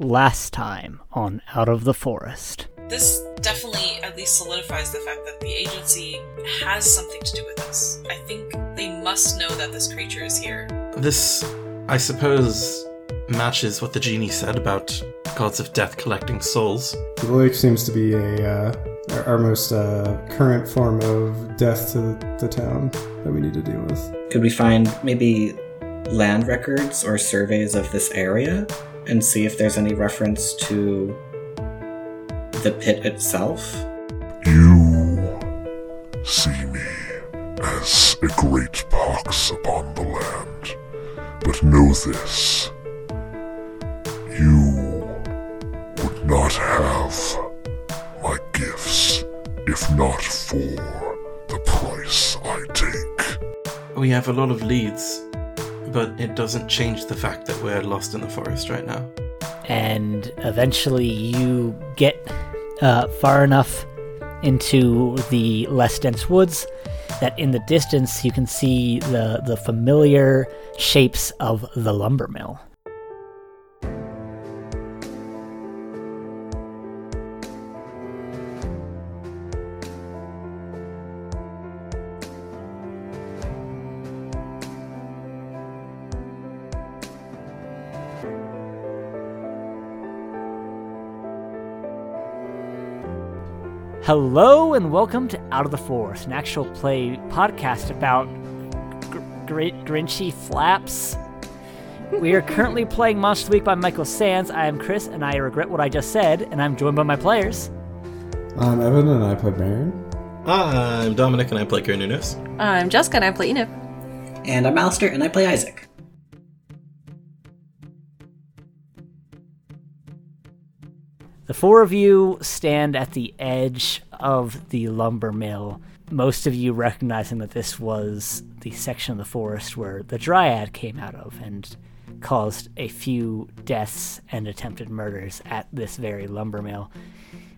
Last time on Out of the Forest. This definitely at least solidifies the fact that the agency has something to do with this. I think they must know that this creature is here. This, I suppose, matches what the genie said about gods of death collecting souls. The lake seems to be a uh, our- our most uh, current form of death to the town that we need to deal with. Could we find maybe land records or surveys of this area and see if there's any reference to the pit itself? You see me as a great pox upon the land, but know this. You would not have my gifts if not for the price I take. We have a lot of leads, but it doesn't change the fact that we're lost in the forest right now. And eventually you get uh, far enough into the less dense woods that in the distance you can see the, the familiar shapes of the lumber mill. Hello and welcome to Out of the Forest, an actual play podcast about gr- gr- Grinchy Flaps. We are currently playing Monster Week by Michael Sands. I am Chris, and I regret what I just said, and I'm joined by my players. I'm Evan and I play Baron. I'm Dominic and I play Cernunnos. I'm Jessica and I play Enid. And I'm Alistair and I play Isaac. The four of you stand at the edge of the lumber mill, most of you recognizing that this was the section of the forest where the Dryad came out of and caused a few deaths and attempted murders at this very lumber mill.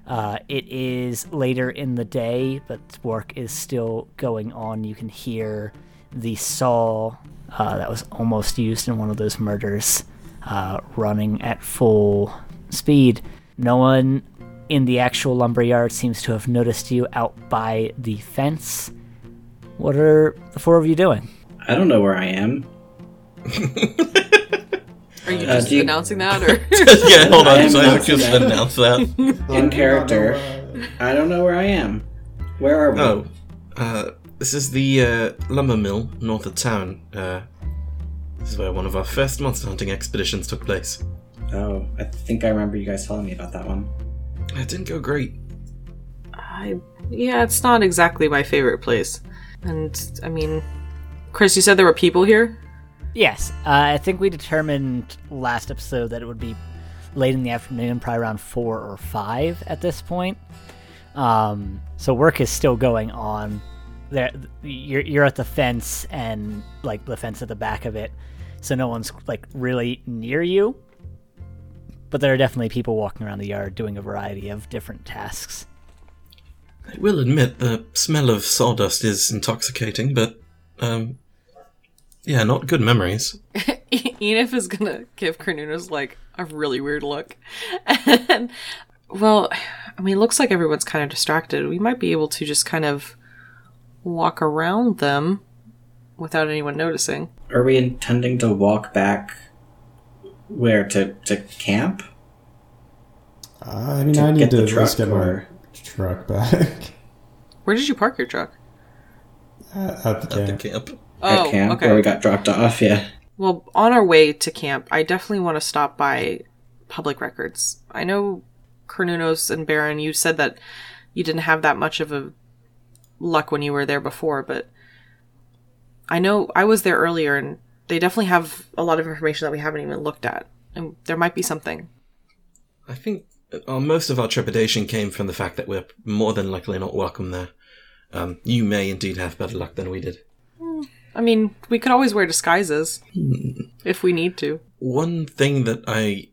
Uh, it is later in the day, but work is still going on. You can hear the saw uh, that was almost used in one of those murders uh, running at full speed. No one in the actual lumberyard seems to have noticed you out by the fence. What are the four of you doing? I don't know where I am. Are you Uh, just you- announcing that, or yeah, hold I on. am So Isaac announcing just that. announced that. In character. I don't know where I am. Where are we? Oh, uh, this is the uh, lumber mill north of town. Uh, this is where one of our first monster hunting expeditions took place. Oh, I think I remember you guys telling me about that one. It didn't go great. I, yeah, it's not exactly my favorite place. And I mean, Chris, you said there were people here. Yes, uh, I think we determined last episode that it would be late in the afternoon, probably around four or five at this point. Um, so work is still going on. There, you're you're at the fence and like the fence at the back of it, so no one's like really near you. But there are definitely people walking around the yard doing a variety of different tasks. I will admit the smell of sawdust is intoxicating, but um, yeah, not good memories. Enif is gonna give Cornunos like a really weird look. And well, I mean, it looks like everyone's kind of distracted. We might be able to just kind of walk around them without anyone noticing. Are we intending to walk back where to to camp? Uh, I mean, To I need get to the at least truck get my truck back Where did you park your truck? at the At the camp. camp. Oh, At camp okay. where we got dropped off, yeah. Well, on our way to camp, I definitely want to stop by public records. I know Cernunnos and Baron, you said that you didn't have that much of a luck when you were there before, but I know I was there earlier and they definitely have a lot of information that we haven't even looked at. And there might be something. I think uh, most of our trepidation came from the fact that we're more than likely not welcome there. Um, you may indeed have better luck than we did. I mean, we could always wear disguises if we need to. One thing that I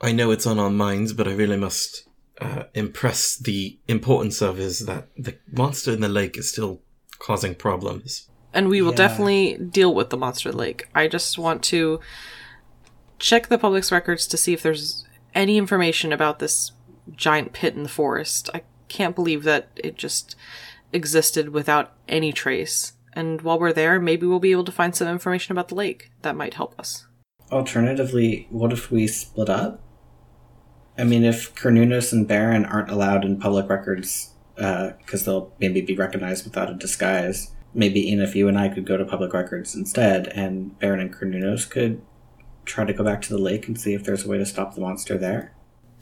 I know it's on our minds, but I really must uh, impress the importance of is that the monster in the lake is still causing problems. And we will Yeah. definitely deal with the monster lake. I just want to check the public's records to see if there's any information about this giant pit in the forest. I can't believe that it just existed without any trace. And while we're there, maybe we'll be able to find some information about the lake that might help us. Alternatively, what if we split up? I mean, if Cornunos and Baron aren't allowed in public records uh, because they'll maybe be recognized without a disguise, maybe Enif, you and I could go to public records instead, and Baron and Cornunos could try to go back to the lake and see if there's a way to stop the monster there.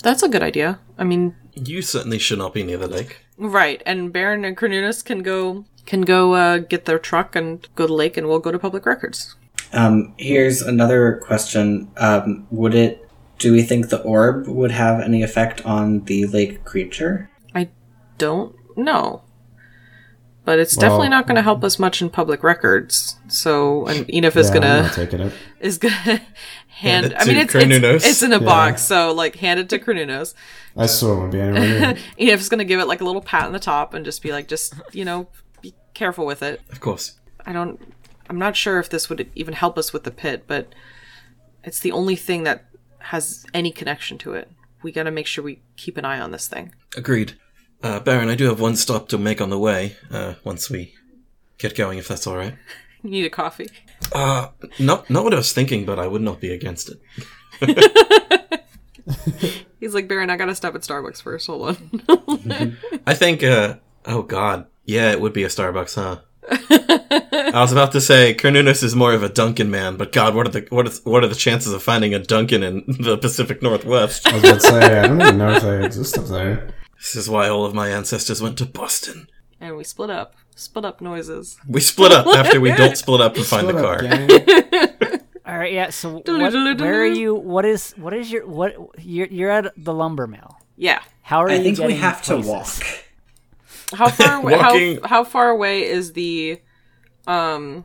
That's a good idea. I mean, You certainly should not be near the lake. right. And Baron and Cornunus can go can go uh, get their truck and go to the lake, and we'll go to public records. Um, here's another question. Um, would it, do we think the orb would have any effect on the lake creature? I don't know. But it's definitely not going to help mm-hmm. us much in public records. So, and Enif is Yeah, I'm gonna not taking it. is gonna hand. it I mean, it's, it's it's in a Yeah. box, so like hand it to Cornunos. I still won't be anywhere near it. Enif is gonna give it like a little pat on the top and just be like, just you know, be careful with it. Of course. I don't. I'm not sure if this would even help us with the pit, but it's the only thing that has any connection to it. We gotta make sure we keep an eye on this thing. Agreed. Uh, Baron, I do have one stop to make on the way uh, once we get going, if that's all right. You need a coffee. Uh, not, not what I was thinking, but I would not be against it. He's like, Baron, I gotta stop at Starbucks first. Hold on. I think, uh, oh god, yeah, it would be a Starbucks, huh? I was about to say Cornunus is more of a Dunkin' man, but God, what are the what is what are the chances of finding a Dunkin' in the Pacific Northwest? I was about to say, I don't even know if they exist up there. This is why all of my ancestors went to Boston. and we split up. Split up noises. We split up after we don't split up and find the car. All right, yeah. So what, where are you? What is what is your what? You're you're at the lumber mill. Yeah. How are I you? think we getting have to walk. How far away? How, how far away is the um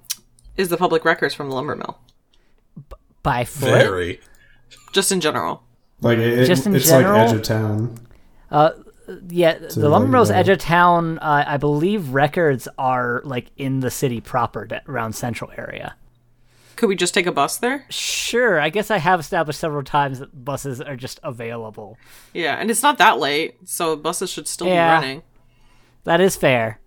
is the public records from the lumber mill? by foot. Very. Just in general. Like it, Just in it's general? like edge of town. Uh, yeah, the lumber like mill's edge of town. Uh, I believe records are like in the city proper, around central area. Could we just take a bus there? Sure, I guess I have established several times that buses are just available. Yeah, and it's not that late, so buses should still Yeah. be running. That is fair.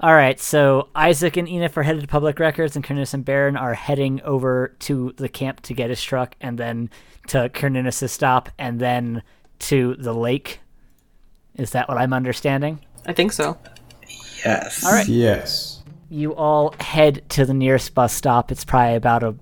All right, so Isaac and Enif are headed to public records, and Cernunnos and Baron are heading over to the camp to get his truck, and then to Cernunnos' stop, and then to the lake. Is that what I'm understanding? I think so. Yes. All right. Yes. You all head to the nearest bus stop. It's probably about a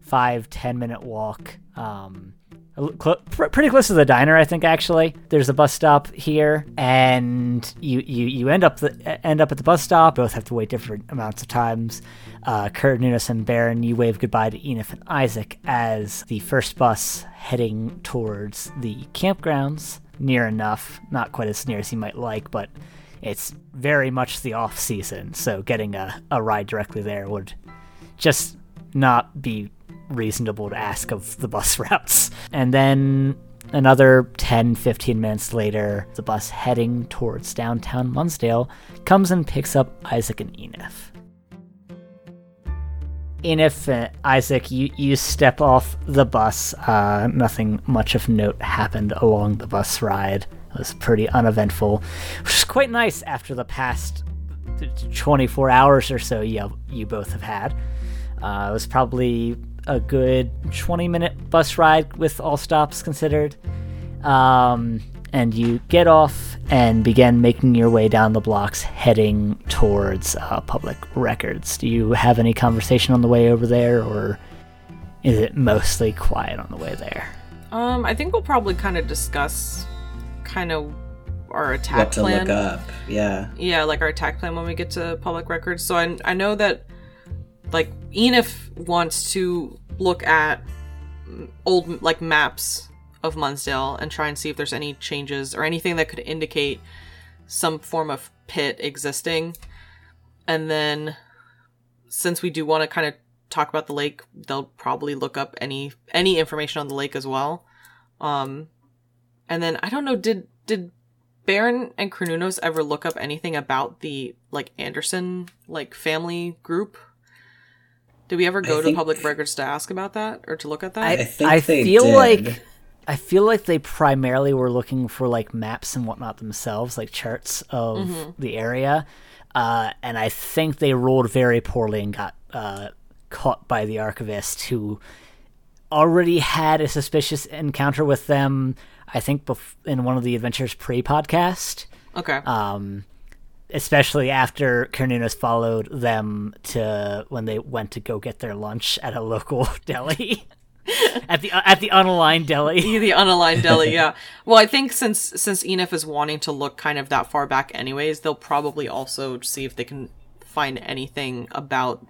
five ten minute walk. Um, cl- pr- pretty close to the diner, I think. Actually, there's a bus stop here, and you you you end up the end up at the bus stop. Both have to wait different amounts of times. Uh, Cernunnos, and Baron, you wave goodbye to Enif and Isaac as the first bus heading towards the campgrounds. Near enough, not quite as near as you might like, but it's very much the off season, so getting a, a ride directly there would just not be reasonable to ask of the bus routes. And then another 10 15 minutes later, the bus heading towards downtown Munsdale comes and picks up Isaac and Enif. And Isaac, you, you step off the bus. Uh, nothing much of note happened along the bus ride. It was pretty uneventful, which is quite nice after the past 24 hours or so you, you both have had. Uh, it was probably a good 20 minute bus ride with all stops considered. Um, and you get off and begin making your way down the blocks heading towards uh, public records. Do you have any conversation on the way over there, or is it mostly quiet on the way there? Um, I think we'll probably kind of discuss kind of our attack What to plan. look up. Yeah. Yeah, like our attack plan when we get to public records. So I, I know that like Enif wants to look at mm, old like maps of Munsdale and try and see if there's any changes or anything that could indicate some form of pit existing. And then since we do want to kind of talk about the lake, they'll probably look up any any information on the lake as well. Um and then I don't know did did Baron and Cornunos ever look up anything about the like Anderson like family group? Did we ever I go to think- public records to ask about that or to look at that? I think I they feel did. like I feel like they primarily were looking for like maps and whatnot themselves, like charts of the area. Uh, and I think they rolled very poorly and got uh, caught by the archivist who already had a suspicious encounter with them. I think bef- in one of the adventures pre-podcast, Okay. um, especially after Carnunos followed them to when they went to go get their lunch at a local deli, at the at the unaligned deli. the unaligned deli, yeah. Well, I think since since Enif is wanting to look kind of that far back anyways, they'll probably also see if they can find anything about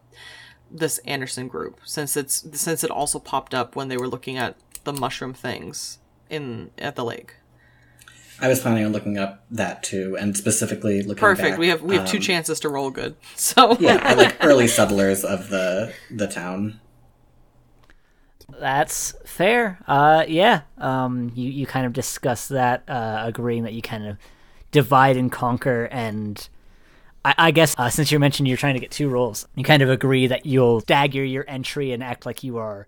this Anderson group since it's since it also popped up when they were looking at the mushroom things in at the lake. I was planning on looking up that too, and specifically looking. Perfect. back, we have we have two um, chances to roll good. So Yeah, like early settlers of the the town. That's fair. Uh, yeah. Um, you you kind of discuss that, uh, agreeing that you kind of divide and conquer, and I, I guess uh, since you mentioned you're trying to get two roles, you kind of agree that you'll stagger your entry and act like you are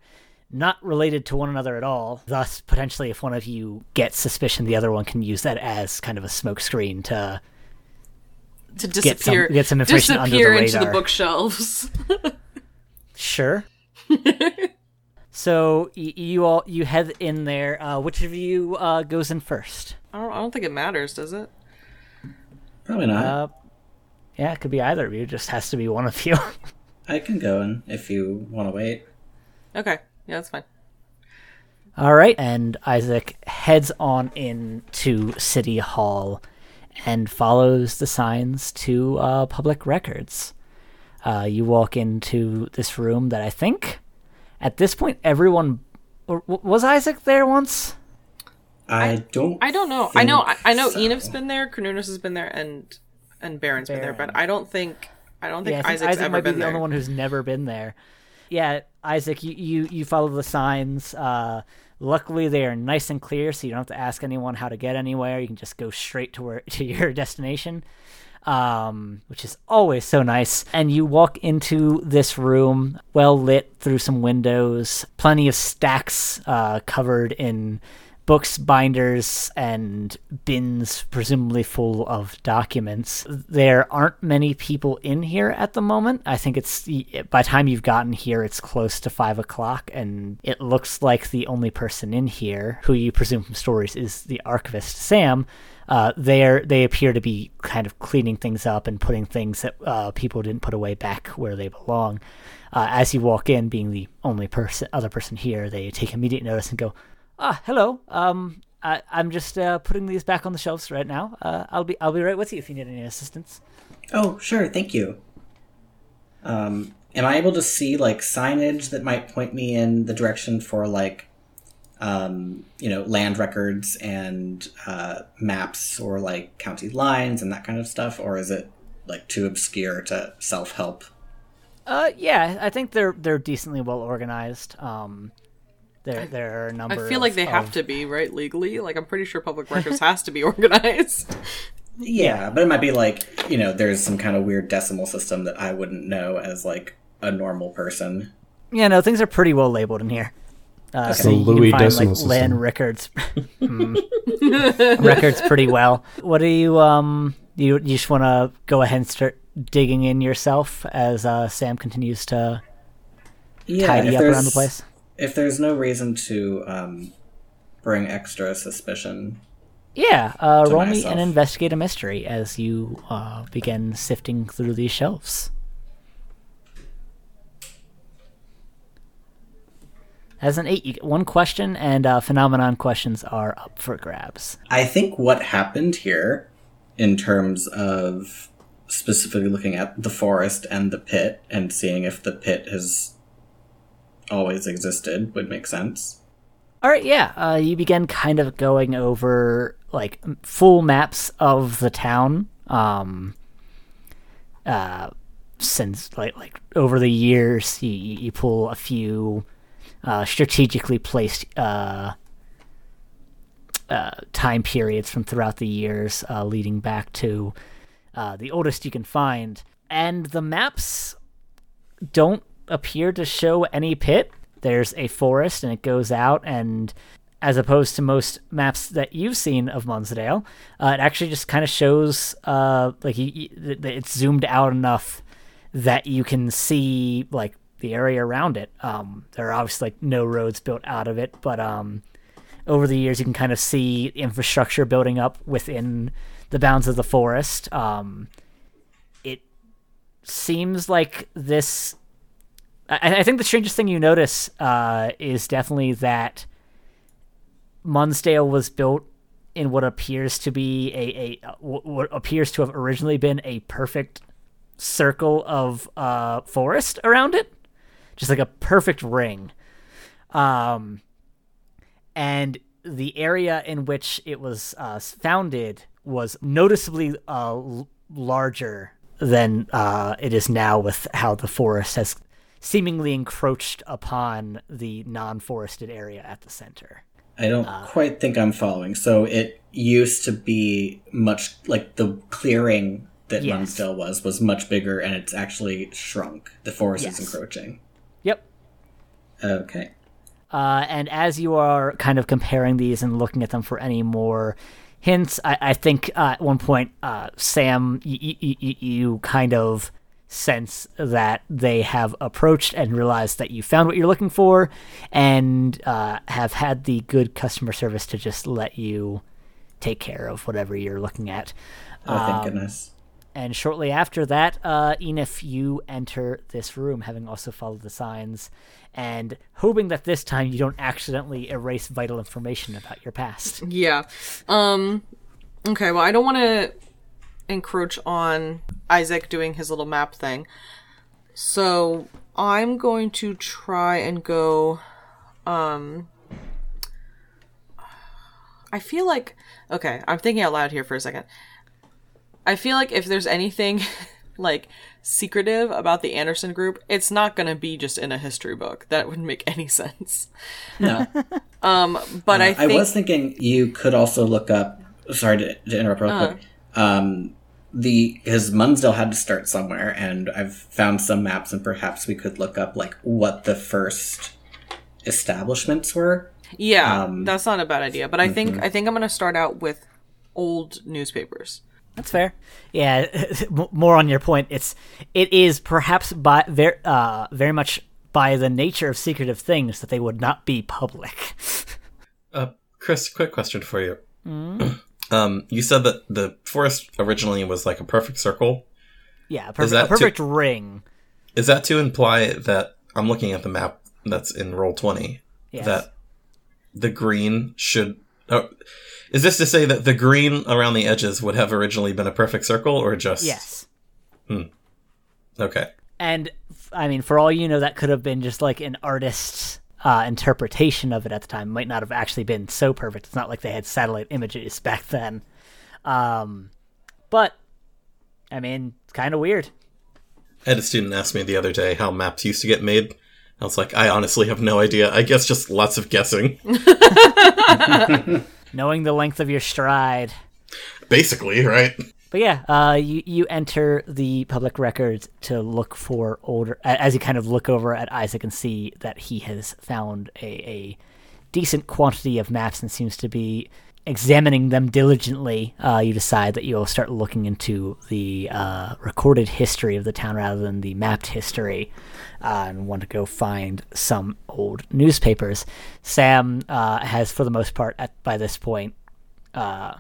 not related to one another at all. Thus, potentially, if one of you gets suspicion, the other one can use that as kind of a smokescreen to to disappear, get some information under the disappear into the bookshelves. Sure. so y- you all you head in there. Uh, which of you uh, goes in first? I don't, I don't think it matters, does it? Probably not. Uh, yeah, it could be either of you. It just has to be one of you. I can go in if you want to wait. Okay, yeah, that's fine. all right, and Isaac heads on into City Hall and follows the signs to uh, public records. Uh, you walk into this room that I think, at this point, everyone or, was Isaac there once. I, don't. I don't know. I know. I, think I know. so. Enif's been there. Carnunos has been there, and and Baron's been there. But I don't think. I don't think yeah, I think Isaac's Isaac ever might be been the there. only one who's never been there. Yeah, Isaac, you, you, you follow the signs. Uh, luckily, they are nice and clear, so you don't have to ask anyone how to get anywhere. You can just go straight to where to your destination, um, which is always so nice. And you walk into this room, well lit through some windows, plenty of stacks uh, covered in books, binders, and bins, presumably full of documents. There aren't many people in here at the moment. I think it's by the time you've gotten here, it's close to five o'clock, and it looks like the only person in here, who you presume from stories is the archivist Sam. Uh, they they appear to be kind of cleaning things up and putting things that uh, people didn't put away back where they belong. Uh, as you walk in, being the only person, other person here, they take immediate notice and go, "Ah, hello. Um, I, I'm just uh, putting these back on the shelves right now. Uh, I'll be I'll be right with you if you need any assistance." Oh, sure. Thank you. Um, am I able to see like signage that might point me in the direction for like, um, you know, land records and uh, maps or like county lines and that kind of stuff, or is it like too obscure to self help? Uh, yeah, I think they're they're decently well organized. Um, there there are a I number. I feel like of- they have of- to be right legally. Like I'm pretty sure public records has to be organized. Yeah, but it might be like you know, there's some kind of weird decimal system that I wouldn't know as like a normal person. Yeah, no, things are pretty well labeled in here. Uh, so The you Dewey can find Decimal like System. land records, Hmm. records pretty well. What do you um? You you just want to go ahead and start digging in yourself as uh, Sam continues to Yeah, tidy if up around there's- the place. If there's no reason to um, bring extra suspicion, Yeah, uh, To roll me and investigate a mystery as you uh, begin sifting through these shelves. As an eight, you get one question, and uh, phenomenon questions are up for grabs. I think what happened here, in terms of specifically looking at the forest and the pit and seeing if the pit has always existed, would make sense. All right, yeah. Uh, you begin kind of going over like full maps of the town. Um, uh, since like like over the years, you, you you pull a few uh, strategically placed uh, uh, time periods from throughout the years, uh, leading back to uh, the oldest you can find, and the maps don't appear to show any pit. There's a forest, and it goes out, and as opposed to most maps that you've seen of Munsdale, uh, it actually just kind of shows like you, you, it's zoomed out enough that you can see like the area around it. Um, there are obviously like no roads built out of it, but um, over the years you can kind of see infrastructure building up within the bounds of the forest. Um, it seems like this. I, I think the strangest thing you notice uh, is definitely that Munsdale was built in what appears to be a, a what appears to have originally been a perfect circle of uh, forest around it, just like a perfect ring. Um, and the area in which it was uh, founded was noticeably uh, larger than uh, it is now, with how the forest has seemingly encroached upon the non-forested area at the center. I don't quite think I'm following. So it used to be much like the clearing that Yes. Was was much bigger, and it's actually shrunk. The forest Yes. is encroaching. Yep. Okay. Uh, and as you are kind of comparing these and looking at them for any more hints, I, I think uh, at one point, uh, Sam, y- y- y- you kind of sense that they have approached and realized that you found what you're looking for and uh, have had the good customer service to just let you take care of whatever you're looking at. Oh, thank Um, goodness. And shortly after that, uh, Enif, you enter this room, having also followed the signs, and hoping that this time you don't accidentally erase vital information about your past. Yeah. Um okay, well I don't want to encroach on Isaac doing his little map thing. So, I'm going to try and go um I feel like okay, I'm thinking out loud here for a second. I feel like if there's anything like secretive about the Anderson group, it's not going to be just in a history book. That wouldn't make any sense. No, Um but I I think was thinking you could also look up. Sorry to, to interrupt real Uh. quick. Um, the because Munsdale had to start somewhere, and I've found some maps, and perhaps we could look up like what the first establishments were. Yeah, Um, that's not a bad idea. But I think I think I'm gonna start out with old newspapers. That's fair. Yeah, more on your point. It's it is perhaps by very uh, very much by the nature of secretive things that they would not be public. Uh, Chris, quick question for you. um, you said that the forest originally was like a perfect circle. yeah, a, perf- that a perfect ring. Is that to imply that I'm looking at the map that's in Roll20? Yes. That the green should. Oh, is this to say that the green around the edges would have originally been a perfect circle, or just yes. Okay, And I mean, for all you know, that could have been just like an artist's uh, interpretation of it at the time. Might not have actually been so perfect. It's not like they had satellite images back then. Um, but I mean, it's kind of weird. I had a student ask me the other day how maps used to get made. I was like, I honestly have no idea. I guess just lots of guessing. Knowing the length of your stride. Basically, right? But yeah, uh, you you enter the public records to look for older. As you kind of look over at Isaac and see that he has found a, a decent quantity of maps and seems to be examining them diligently. Uh, you decide that you'll start looking into the uh, recorded history of the town rather than the mapped history, uh, and want to go find some old newspapers. Sam uh, has, for the most part, at by this point. Uh,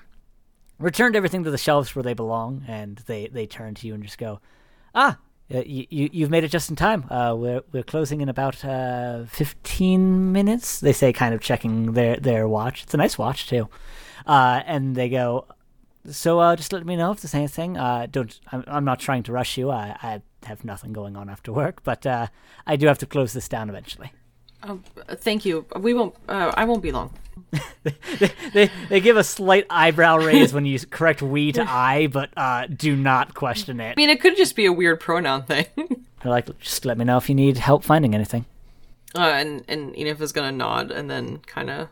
returned everything to the shelves where they belong, and they, they turn to you and just go, "Ah, you, you you've made it just in time. Uh, we're we're closing in about uh, fifteen minutes." They say, kind of checking their their watch. It's a nice watch too, uh, and they go, "So uh, just let me know if there's anything. Uh, don't I'm, I'm not trying to rush you. I, I have nothing going on after work, but uh, I do have to close this down eventually." Uh, Thank you. We won't. Uh, I won't be long. they they give a slight eyebrow raise when you correct we to I, but uh, do not question it. I mean, it could just be a weird pronoun thing. They're like, just let me know if you need help finding anything. uh, and and Enif is gonna nod and then kind of.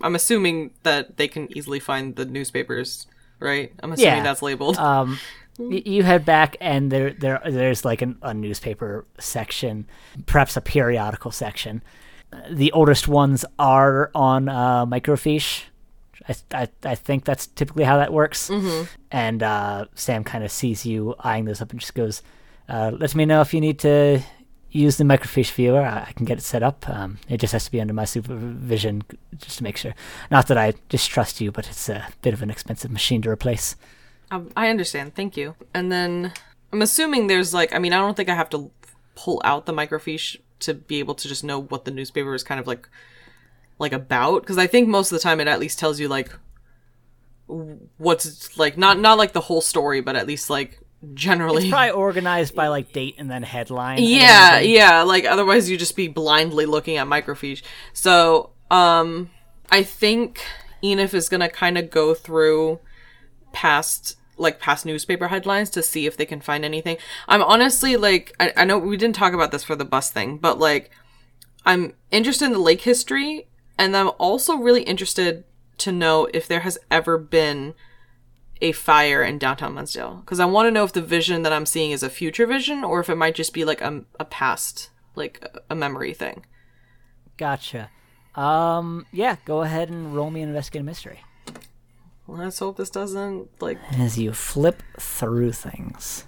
I'm assuming that they can easily find the newspapers, right? I'm assuming Yeah. that's labeled. Um, you head back, and there there there's like an, a newspaper section, perhaps a periodical section. the oldest ones are on uh, microfiche. I, I, I think that's typically how that works. Mm-hmm. And uh, Sam kind of sees you eyeing those up and just goes, uh, "Let me know if you need to use the microfiche viewer. I, I can get it set up. Um, it just has to be under my supervision just to make sure. Not that I distrust you, but it's a bit of an expensive machine to replace." Um, I understand. Thank you. And then I'm assuming there's like, I mean, I don't think I have to pull out the microfiche to be able to just know what the newspaper is kind of like, like about. Because I think most of the time it at least tells you like what's like not not like the whole story, but at least like generally. It's probably organized by like date and then headline. Yeah, imagine. yeah. Like otherwise you just be blindly looking at microfiche. So, um, I think Enif is gonna kind of go through past like past newspaper headlines to see if they can find anything. I'm honestly like I, I know we didn't talk about this for the bus thing, but like I'm interested in the lake history and I'm also really interested to know if there has ever been a fire in downtown Munsdale because I want to know if the vision that I'm seeing is a future vision or if it might just be like a, a past like a- memory thing. Gotcha. Um, yeah, go ahead and roll me an investigative mystery. Let's hope this doesn't like As you flip through things.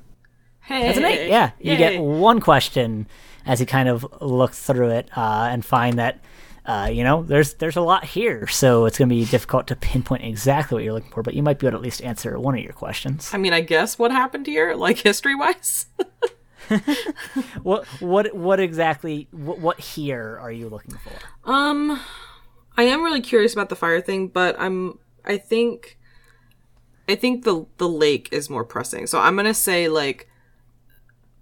hey That's an eight. Yeah, you get one question as you kind of look through it uh, and find that uh, you know there's there's a lot here, so it's going to be difficult to pinpoint exactly what you're looking for. But you might be able to at least answer one of your questions. I mean, I guess what happened here, like history wise. What what what exactly what, what here are you looking for? Um, I am really curious about the fire thing, but I'm. I think. I think the the lake is more pressing. So I'm gonna say like,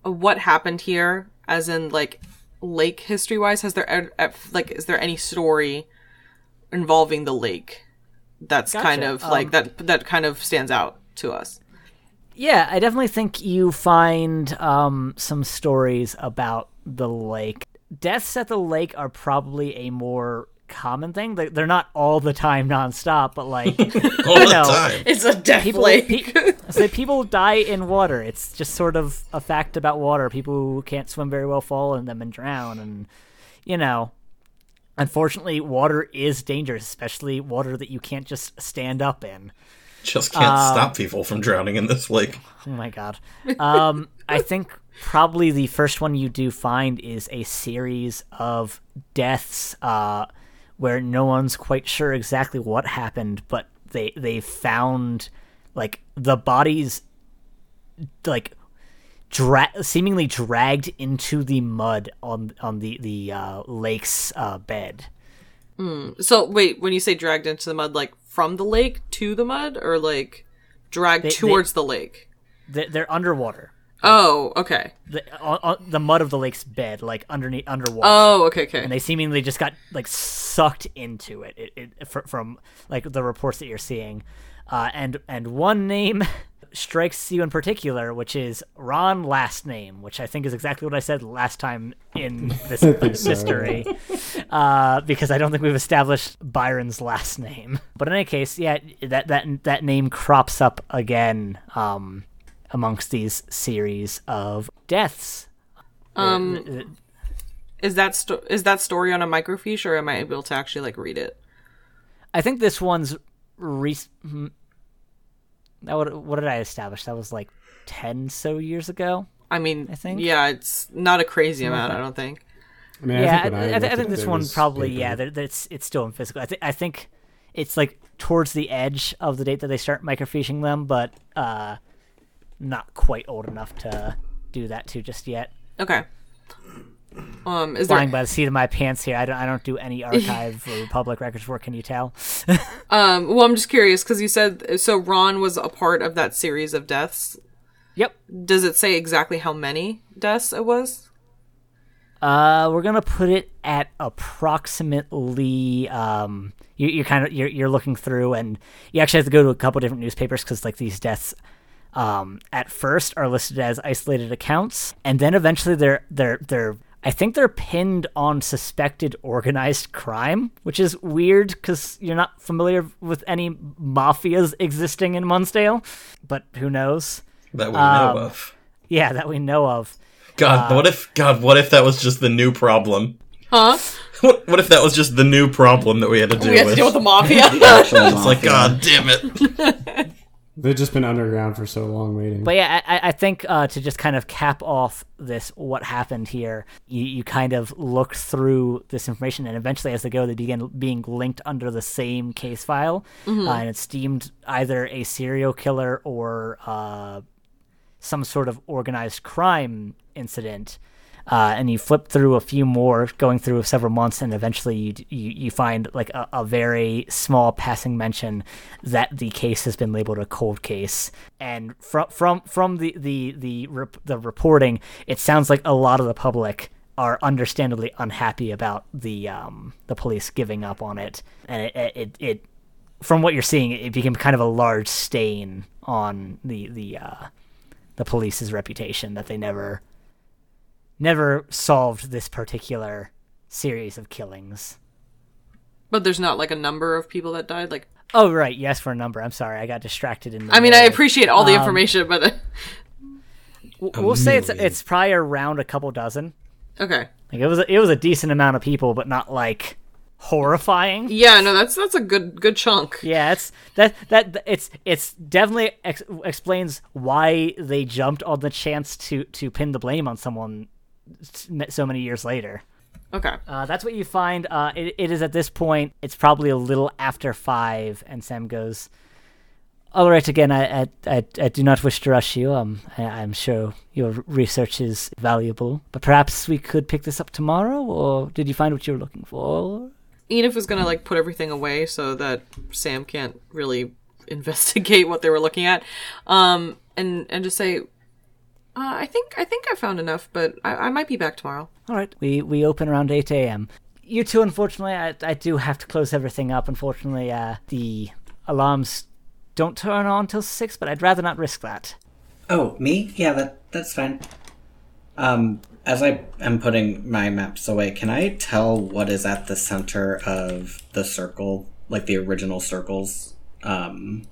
what happened here, as in like, lake history wise. Has there like is there any story involving the lake that's kind Gotcha. of like Um, that that kind of stands out to us? Yeah, I definitely think you find um, some stories about the lake. Deaths at the lake are probably a more common thing. They- They're not all the time nonstop, but like All the know. time. It's a death people, lake. pe- I say people die in water. It's just sort of a fact about water. People who can't swim very well fall in them and drown, and you know. Unfortunately, water is dangerous, especially water that you can't just stand up in. Just can't Um, stop people from drowning in this lake. Oh my god. Um, I think probably the first one you do find is a series of deaths uh, where no one's quite sure exactly what happened, but they they found like the bodies like dra- seemingly dragged into the mud on on the the uh, lake's uh, bed. So wait, when you say dragged into the mud, like from the lake to the mud, or like dragged They- they- towards the lake? They're underwater. Oh, okay. The, on, on the mud of the lake's bed, like underneath underwater. Oh, okay, okay. and they seemingly just got like sucked into it, it, it fr- from like the reports that you're seeing uh, and and one name strikes you in particular which is ron last name which i think is exactly what i said last time in this so. mystery uh, because i don't think we've established byron's last name but in any case yeah that that that name crops up again um, amongst these series of deaths um, is that sto- is that story on a microfiche, or am I able to actually like read it? I think this one's re- that what what did I establish? That was like ten so years ago. I mean, I think. yeah, it's not a crazy amount. I don't think. I mean, yeah, I, when I, I, looked think this one probably paper. yeah. That, that's it's still in physical. I think I think it's like towards the edge of the date that they start microfiching them, but uh, not quite old enough to do that to just yet. Okay. Um, is Flying there by the seat of my pants here. I don't I don't do any archive or public records work. Can you tell? um? Well, I'm just curious because you said so. Ron was a part of that series of deaths. Yep. Does it say exactly how many deaths it was? Uh, we're gonna put it at approximately. Um, you, you're kind of you're you're looking through, and you actually have to go to a couple different newspapers because like these deaths, um, at first are listed as isolated accounts, and then eventually they're they're they're. I think they're pinned on suspected organized crime, which is weird because you're not familiar with any mafias existing in Munsdale, but who knows? That we Um, know of. Yeah, that we know of. God, uh, what if God, what if that was just the new problem? Huh? What, what if that was just the new problem that we had to deal We have to with? deal with the mafia. Actual it's like, god damn it. They've just been underground for so long waiting. But yeah, I, I think uh, to just kind of cap off this, what happened here, you, you kind of look through this information, and eventually, as they go, they begin being linked under the same case file, uh, and it's deemed either a serial killer or uh, some sort of organized crime incident. Uh, and you flip through a few more, going through several months, and eventually you you, you find like a, a very small passing mention that the case has been labeled a cold case. And from from from the the the rep- the reporting, it sounds like a lot of the public are understandably unhappy about the um the police giving up on it, and it it, it, from what you're seeing, it became kind of a large stain on the the uh, the police's reputation that they never never solved this particular series of killings. but there's not like a number of people that died. Like, Oh right, yes for a number. I'm sorry, I got distracted in. The I mean, I appreciate all the Um, information, but We'll say it's it's probably around a couple dozen. okay. Like it was a, it was a decent amount of people, but not like horrifying. Yeah, no, that's that's a good good chunk. Yeah, it's that that it's it's definitely ex- explains why they jumped on the chance to to pin the blame on someone s- so many years later. Okay. Uh, that's what you find. Uh, it, it is at this point. It's probably a little after five, and Sam goes, "All right, again, I I, I, I do not wish to rush you. Um, I, I'm sure your research is valuable, but perhaps we could pick this up tomorrow. Or did you find what you were looking for? Enif was gonna like put everything away so that Sam can't really investigate what they were looking at, um, and and just say, uh, I think I think I found enough, but I, I might be back tomorrow. All right, we we open around eight a.m. You two, unfortunately, I I do have to close everything up. Unfortunately, uh, the alarms don't turn on till six, but I'd rather not risk that." Oh, me? Yeah, that that's fine. Um, as I am putting my maps away, can I tell what is at the center of the circle, like the original circles, um,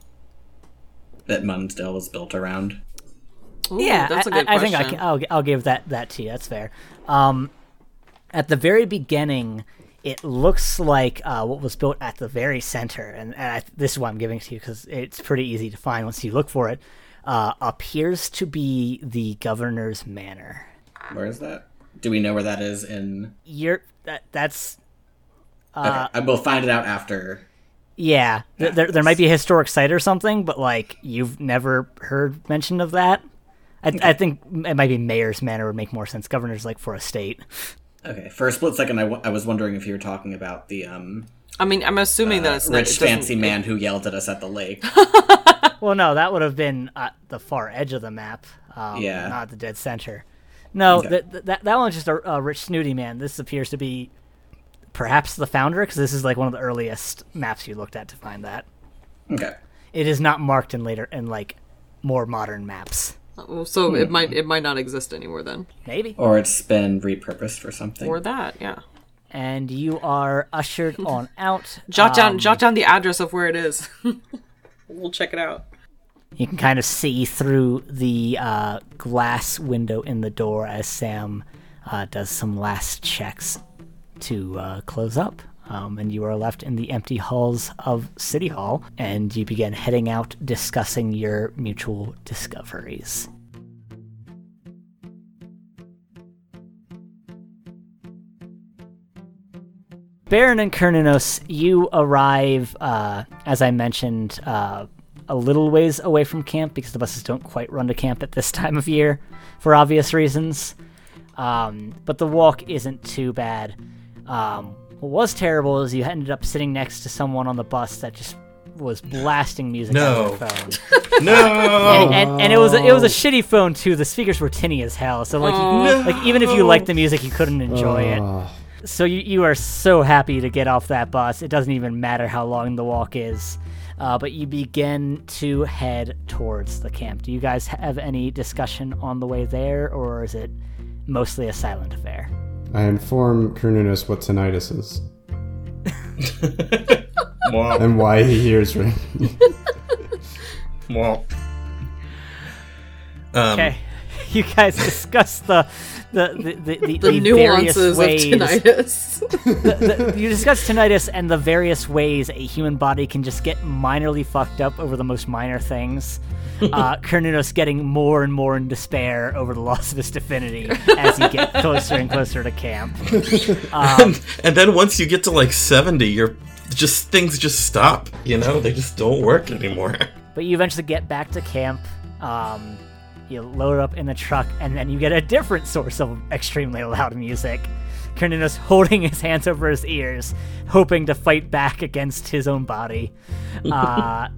that Munsdale was built around? Ooh, yeah, that's a I- good I, I question. think I can. I'll, I'll give that that to you. That's fair. Um, at the very beginning, it looks like uh, what was built at the very center, and, and I, this is why I'm giving it to you because it's pretty easy to find once you look for it. Uh, appears to be the governor's manor. Where is that? Do we know where that is in? You're that that's Okay, I will find it out after. yeah. th- there there might be a historic site or something, but like you've never heard mention of that. I, I think it might be mayor's manor would make more sense. Governor's like for a state. Okay, for a split second, I, w- I was wondering if you were talking about the um, I mean, I'm assuming that it's not, rich it fancy man who yelled at us at the lake. Well, no, that would have been at the far edge of the map. Um, Yeah. Not the dead center. No, Okay. th- th- that that one's just a, a rich snooty man. This appears to be perhaps the founder, because this is like one of the earliest maps you looked at to find that. Okay. It is not marked in later in like more modern maps. Oh, So it might it might not exist anymore then, Maybe. Or it's been repurposed for something. or that. Yeah. And you are ushered on out. Jot down Um, jot down the address of where it is. we'll check it out. You can kind of see through the uh, glass window in the door as Sam uh, does some last checks to uh, close up. Um, and you are left in the empty halls of City Hall, and you begin heading out discussing your mutual discoveries. Baron and Cernunnos, you arrive, uh, as I mentioned, uh, a little ways away from camp because the buses don't quite run to camp at this time of year for obvious reasons. Um, but the walk isn't too bad. Um, what was terrible is you ended up sitting next to someone on the bus that just was blasting music No. on their phone. No. And, and, and it was a, it was a shitty phone too. The speakers were tinny as hell. So like you, like even if you liked the music, you couldn't enjoy it. Ah, So you, you are so happy to get off that bus. It doesn't even matter how long the walk is. Uh, but you begin to head towards the camp. Do you guys have any discussion on the way there, or is it mostly a silent affair? I inform Cernunnos what tinnitus is and why he hears ring. Wow. Um, Okay. you guys discuss the the the the, the, The, the nuances various of ways tinnitus. the, you discuss tinnitus and the various ways a human body can just get minorly fucked up over the most minor things. Uh, Cernunnos getting more and more in despair over the loss of his divinity as you get closer and closer to camp. and, and then once you get to like 70, you're just things just stop, you know? They just don't work anymore. But you eventually get back to camp. Um, you load up in the truck, and then you get a different source of extremely loud music. Cernunnos holding his hands over his ears, hoping to fight back against his own body. Uh,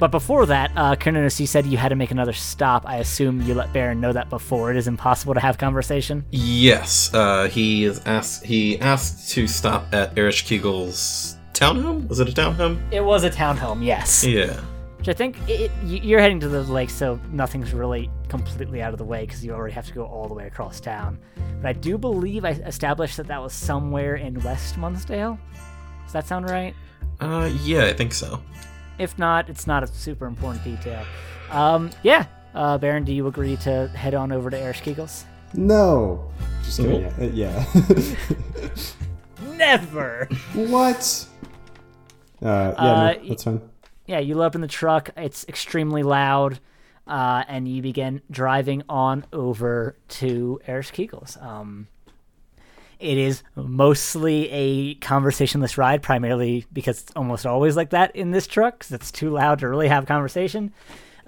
but before that, uh, Cernunnos, you said you had to make another stop. I assume you let Baron know that before. It is impossible to have conversation. Yes, uh, he is asked. He asked to stop at Ereshkigal's townhome. Was it a townhome? It was a townhome, yes. Yeah. Which I think it, you're heading to the lake, so nothing's really completely out of the way because you already have to go all the way across town. But I do believe I established that that was somewhere in West Munsdale. Does that sound right? Uh, yeah, I think so. If not, it's not a super important detail. Um, yeah. Uh, Baron, do you agree to head on over to Ereshkigal's? No. Just kidding. Yeah. uh, Never! what? Uh, yeah, Uh, no, that's fine. Yeah, you load up in the truck. It's extremely loud, uh, and you begin driving on over to Ereshkigal's. Um, it is mostly a conversationless ride, primarily because it's almost always like that in this truck, 'cause it's too loud to really have conversation.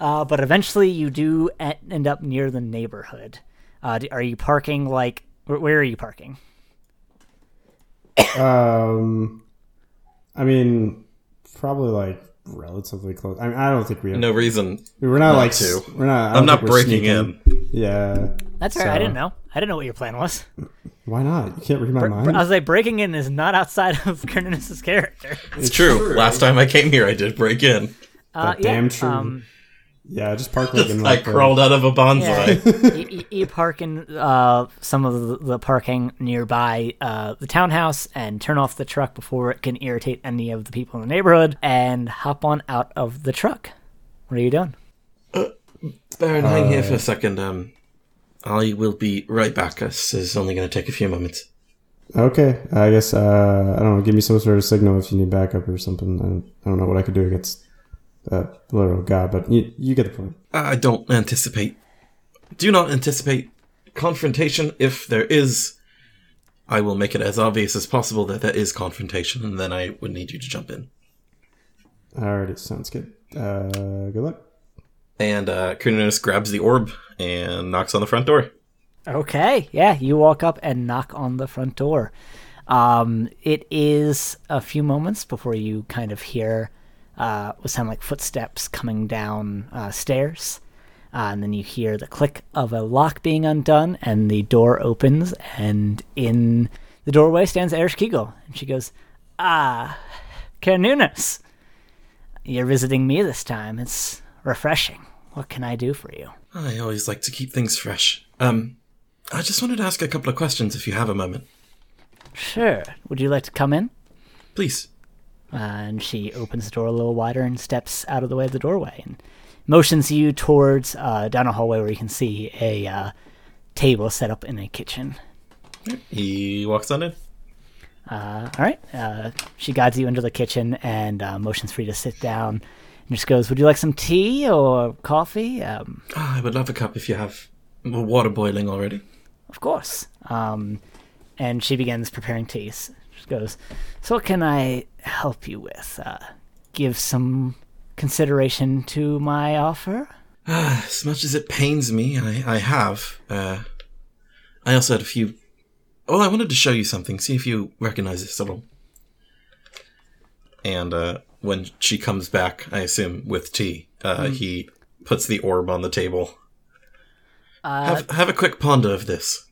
Uh, but eventually, you do end up near the neighborhood. Uh, are you parking like? Where are you parking? Um, I mean, probably like relatively close. I mean, I don't think we have. No reason. we're not, not like to. we're not. I I'm don't not think we're breaking in. Yeah. That's all right. I didn't know. I didn't know what your plan was. Why not? You can't read my Br- mind. I was like, breaking in is not outside of Cernunnos' character. It's true. Last time I came here, I did break in. Uh, yeah, damn true. Um, yeah, just park like in I like the- crawled out of a bonsai. you, you, you park in uh, some of the, the parking nearby uh, the townhouse and turn off the truck before it can irritate any of the people in the neighborhood and hop on out of the truck. What are you doing? Uh, Baron, hang here for a second. Um, I will be right back. This is only going to take a few moments. Okay, I guess uh, I don't know. Give me some sort of signal if you need backup or something. I don't know what I could do against that little guy, but you, you get the point. I don't anticipate. Do not anticipate confrontation. If there is, I will make it as obvious as possible that there is confrontation, and then I would need you to jump in. Alrighty, sounds good. Uh, good luck. And uh, Cernunnos grabs the orb and knocks on the front door. Okay, yeah, you walk up and knock on the front door. Um, it is a few moments before you kind of hear uh, what sound like footsteps coming down uh, stairs. Uh, and then you hear the click of a lock being undone, and the door opens, and in the doorway stands Ereshkigal. And she goes, Ah, Cernunnos, you're visiting me this time. It's refreshing. What can I do for you? I always like to keep things fresh. Um, I just wanted to ask a couple of questions if you have a moment. Sure. Would you like to come in? Please. Uh, and she opens the door a little wider and steps out of the way of the doorway and motions you towards uh, down a hallway where you can see a uh, table set up in a kitchen. He walks on in. Uh, all right. Uh, she guides you into the kitchen and uh, motions for you to sit down. And just goes, "Would you like some tea or coffee?" Um, Ah, I would love a cup if you have water boiling already. of course. Um, and she begins preparing teas. She goes, "So what can I help you with? Uh, give some consideration to my offer." As much as it pains me, I, I have. Uh, I also had a few. Well, I wanted to show you something. See if you recognize this at all. And uh, when she comes back, I assume with tea, uh, he puts the orb on the table. have have a quick ponder of this.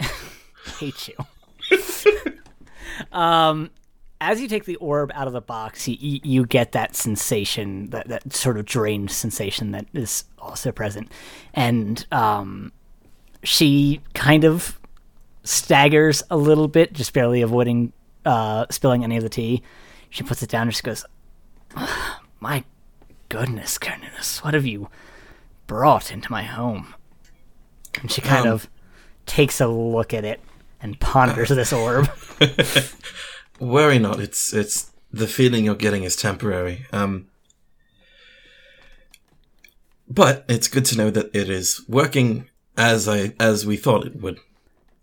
hate you. um, as you take the orb out of the box, you, you, get that sensation, that, that sort of drained sensation that is also present. And um, she kind of staggers a little bit, just barely avoiding uh, spilling any of the tea. She puts it down and just goes, My goodness, Cernunnos, what have you brought into my home. And she kind Um. of takes a look at it and ponders this orb. Worry not. It's it's the feeling you're getting is temporary. Um, but it's good to know that it is working as I as we thought it would.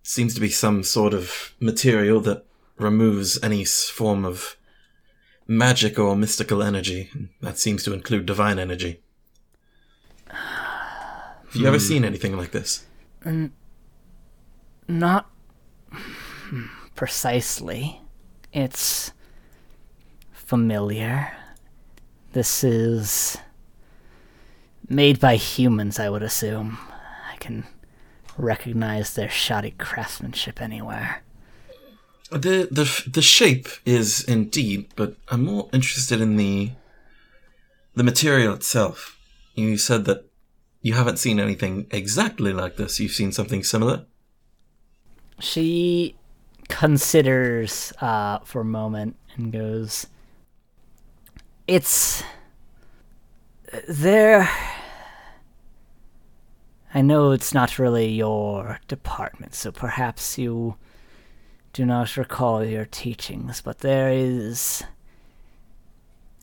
Seems to be some sort of material that removes any form of magic or mystical energy. That seems to include divine energy. Have you ever seen anything like this? Not precisely. It's familiar. This is made by humans, I would assume. I can recognize their shoddy craftsmanship anywhere. The the the shape is indeed, but I'm more interested in the the material itself. You said that you haven't seen anything exactly like this. You've seen something similar. She considers uh, for a moment and goes, It's. There. I know it's not really your department, so perhaps you do not recall your teachings, but there is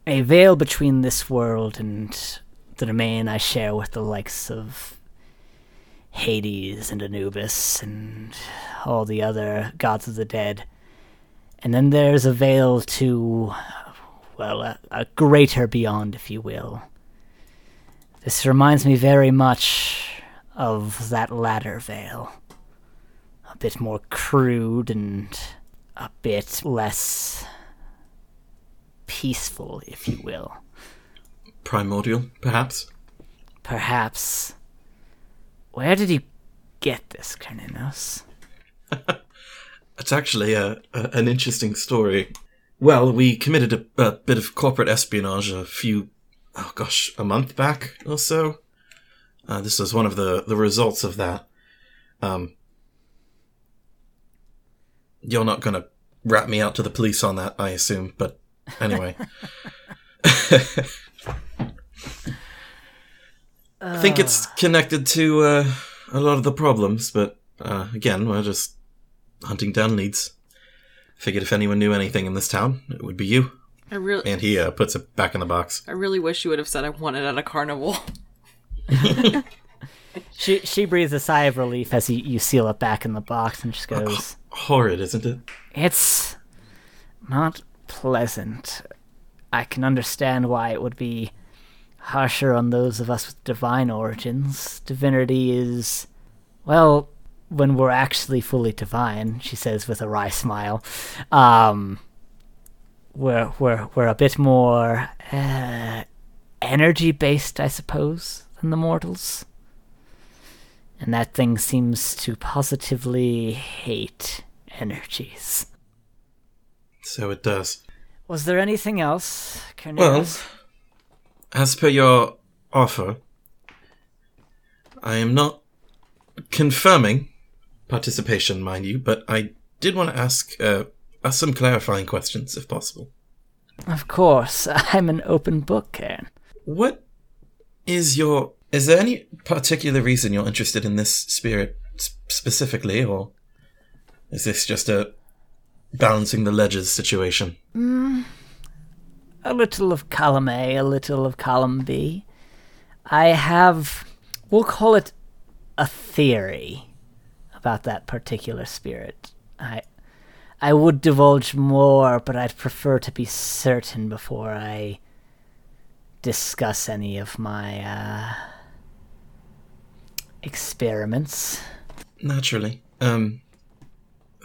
a veil between this world and the domain I share with the likes of Hades and Anubis and all the other gods of the dead. And then there's a veil to, well, a, a greater beyond, if you will. This reminds me very much of that latter veil. A bit more crude and a bit less peaceful, if you will. Primordial, perhaps. Perhaps. Where did you get this, Cernunnos? It's actually a, a an interesting story. Well, we committed a, a bit of corporate espionage a few, oh gosh, a month back or so. Uh, this was one of the the results of that. Um, you're not gonna rat me out to the police on that, I assume. But anyway, I think it's connected to uh, a lot of the problems. But uh, again, we're just hunting down leads. Figured if anyone knew anything in this town, it would be you. I really, And he uh, puts it back in the box. I really wish you would have said I wanted it at a carnival. She she breathes a sigh of relief as you, you seal it back in the box and just goes, Horrid, isn't it? It's not pleasant. I can understand why it would be harsher on those of us with divine origins. Divinity is, well, when we're actually fully divine, she says with a wry smile, um, we're, we're, we're a bit more uh, energy based, I suppose, than the mortals. And that thing seems to positively hate energies. So it does. Was there anything else, Well, Cornelius? As per your offer, I am not confirming participation, mind you, but I did want to ask uh, ask some clarifying questions, if possible. of course, I'm an open book, Karen. What is your? Is there any particular reason you're interested in this spirit specifically, or is this just a balancing the ledges situation? A little of column A, a little of column B. I have, we'll call it a theory about that particular spirit. I, I would divulge more, but I'd prefer to be certain before I discuss any of my uh, experiments. Naturally. Um,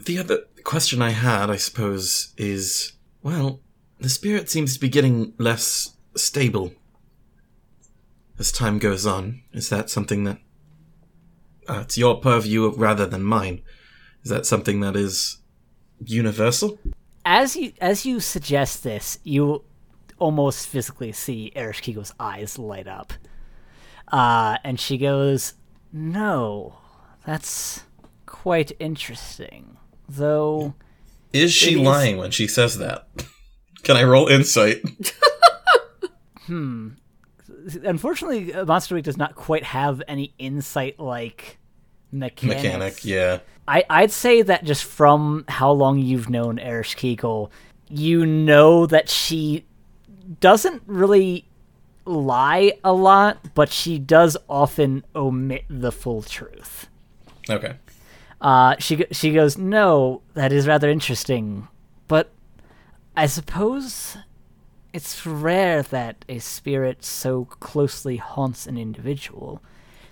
the other question I had, I suppose, is well, the spirit seems to be getting less stable as time goes on. Is that something that uh, it's your purview rather than mine? Is that something that is universal? as you as you suggest this, you almost physically see Ereshkigal's eyes light up. Uh, and she goes, No, that's quite interesting. Though Is she It is- lying when she says that? Can I roll insight? Hmm. Unfortunately, Monster Week does not quite have any insight like mechanics. Mechanic, yeah. I, I'd say that just from how long you've known Ereshkigal, you know that she doesn't really lie a lot, but she does often omit the full truth. Okay. Uh, she she goes, no, that is rather interesting, but I suppose it's rare that a spirit so closely haunts an individual.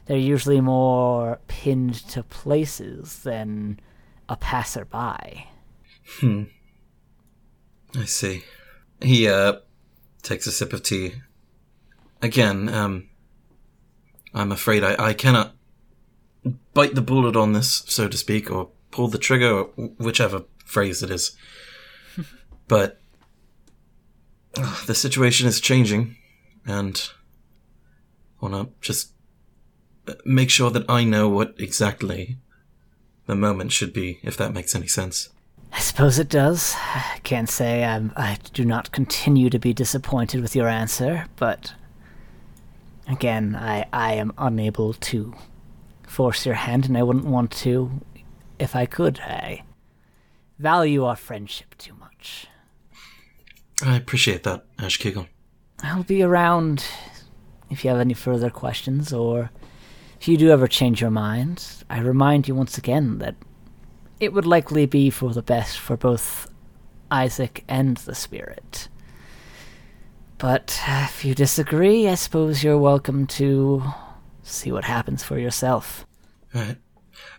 They're usually more pinned to places than a passerby. Hmm. I see. He uh takes a sip of tea. Again, um I'm afraid I, I cannot bite the bullet on this, so to speak, or pull the trigger, or whichever phrase it is. But uh, the situation is changing, and I wanna just uh, make sure that I know what exactly the moment should be, if that makes any sense. I suppose it does. I can't say I'm, I do not continue to be disappointed with your answer, but again, I, I am unable to force your hand, and I wouldn't want to if I could. I value our friendship too much. I appreciate that, Ereshkigal. I'll be around if you have any further questions, or if you do ever change your mind. I remind you once again that it would likely be for the best for both Isaac and the Spirit. But if you disagree, I suppose you're welcome to see what happens for yourself. Right.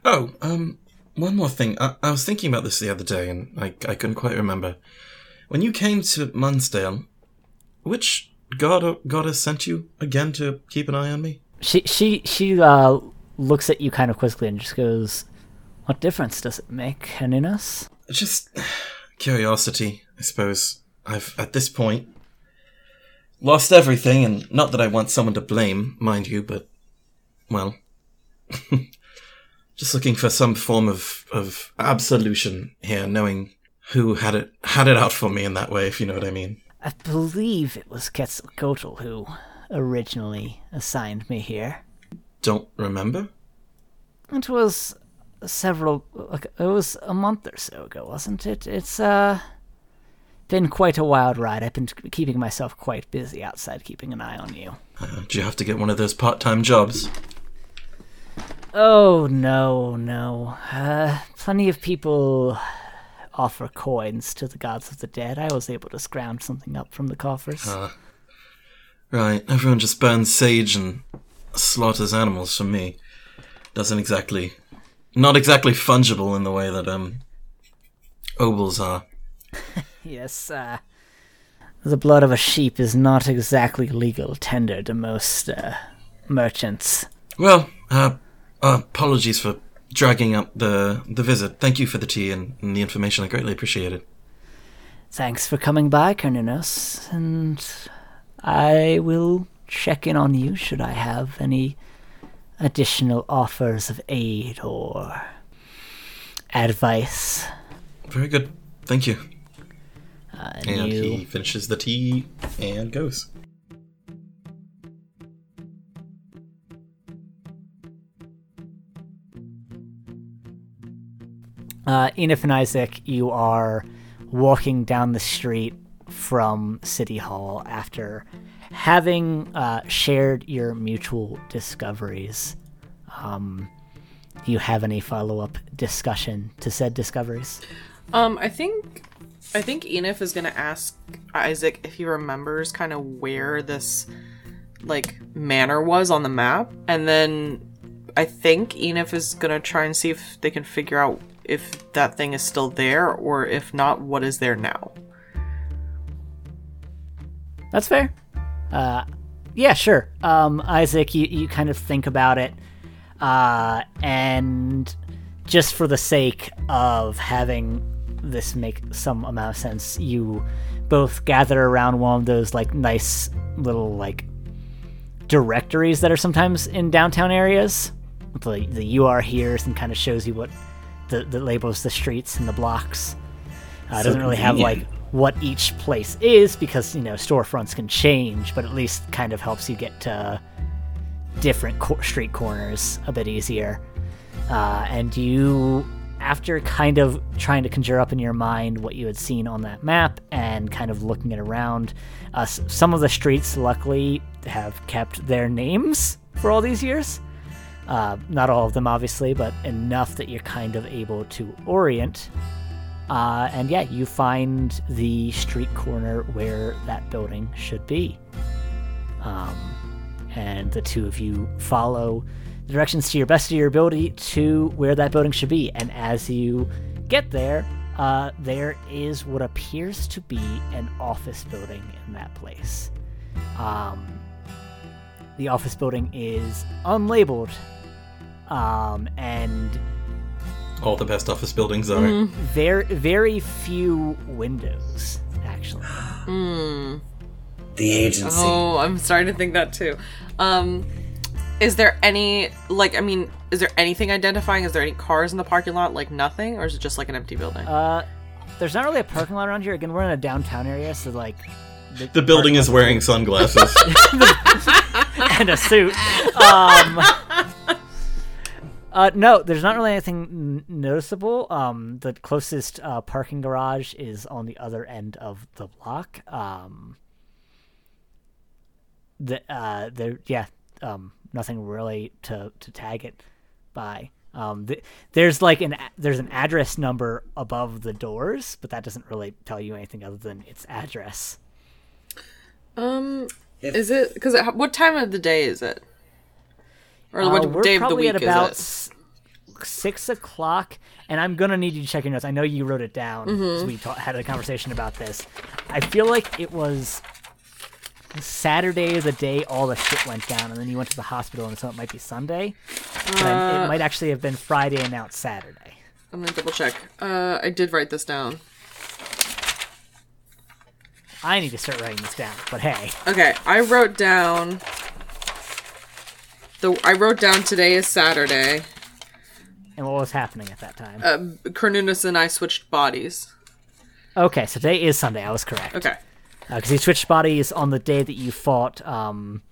Oh, um, one more thing. I, I was thinking about this the other day, and I, I couldn't quite remember. When you came to Munsdale, which god or goddess sent you again to keep an eye on me? She she she uh, looks at you kind of quizzically and just goes, "What difference does it make, Cernunnos?" Just curiosity, I suppose. I've, at this point, lost everything, and not that I want someone to blame, mind you, but, well, just looking for some form of, of absolution here, knowing who had it had it out for me in that way, if you know what I mean. I believe it was Quetzalcoatl who originally assigned me here. Don't remember? It was several. It was a month or so ago, wasn't it? It's uh been quite a wild ride. I've been keeping myself quite busy outside, keeping an eye on you. Uh, do you have to get one of those part-time jobs? Oh no, no. Uh, plenty of people offer coins to the gods of the dead. I was able to scrounge something up from the coffers. Right, everyone just burns sage and slaughters animals for me. Doesn't exactly... Not exactly fungible in the way that, um... Obols are. Yes, uh, the blood of a sheep is not exactly legal tender to most uh, merchants. Well, uh, apologies for dragging up the the visit. Thank you for the tea and, and the information. I greatly appreciate it. Thanks for coming by, Cernunnos, and I will check in on you should I have any additional offers of aid or advice. Very good. Thank you. Uh, And you, he finishes the tea and goes. Uh, Enif and Isaac, you are walking down the street from City Hall after having uh, shared your mutual discoveries. Um, do you have any follow-up discussion to said discoveries? Um, I think I think Enif is gonna ask Isaac if he remembers kind of where this like manor was on the map, and then I think Enif is gonna try and see if they can figure out if that thing is still there, or if not, what is there now. That's fair. Uh, yeah, sure. Um, Isaac, you, you kind of think about it, uh, and just for the sake of having this make some amount of sense, you both gather around one of those like nice little like directories that are sometimes in downtown areas. The the you are here's and kind of shows you what the, the labels the streets and the blocks. Uh, it doesn't really have like what each place is because you know storefronts can change, but at least kind of helps you get to different co- street corners a bit easier. Uh, and you, after kind of trying to conjure up in your mind what you had seen on that map and kind of looking it around, uh, some of the streets luckily have kept their names for all these years. Uh, not all of them, obviously, but enough that you're kind of able to orient. Uh, and yeah, you find the street corner where that building should be. Um, and the two of you follow the directions to your best of your ability to where that building should be. And as you get there, uh, there is what appears to be an office building in that place. Um, the office building is unlabeled, um, and All the best office buildings are. very very few windows actually. The agency. Oh, I'm starting to think that too. Um, is there any like I mean, is there anything identifying? Is there any cars in the parking lot? Like nothing, or is it just like an empty building? Uh, there's not really a parking lot around here. Again, we're in a downtown area, so like The building is wearing sunglasses. and a suit. Um, uh, no, there's not really anything n- noticeable. Um, the closest uh, parking garage is on the other end of the block. Um, the uh, there, yeah, um, nothing really to to tag it by. Um, th- there's like an a- there's an address number above the doors, but that doesn't really tell you anything other than its address. Um, If- is it because what time of the day is it? Or Uh, we're day of the probably week at about s- six o'clock, and I'm gonna need you to check your notes. I know you wrote it down Mm-hmm. because we ta- had a conversation about this. I feel like it was Saturday, is the day all the shit went down, and then you went to the hospital, and so it might be Sunday. Uh, it might actually have been Friday and now it's Saturday. I'm gonna double check. Uh, I did write this down. I need to start writing this down, but hey, Okay, I wrote down. The I wrote down today is Saturday. and what was happening at that time? Uh, Cernunnos and I switched bodies. okay, so today is Sunday. I was correct. Okay. because he switched bodies on the day that you fought um,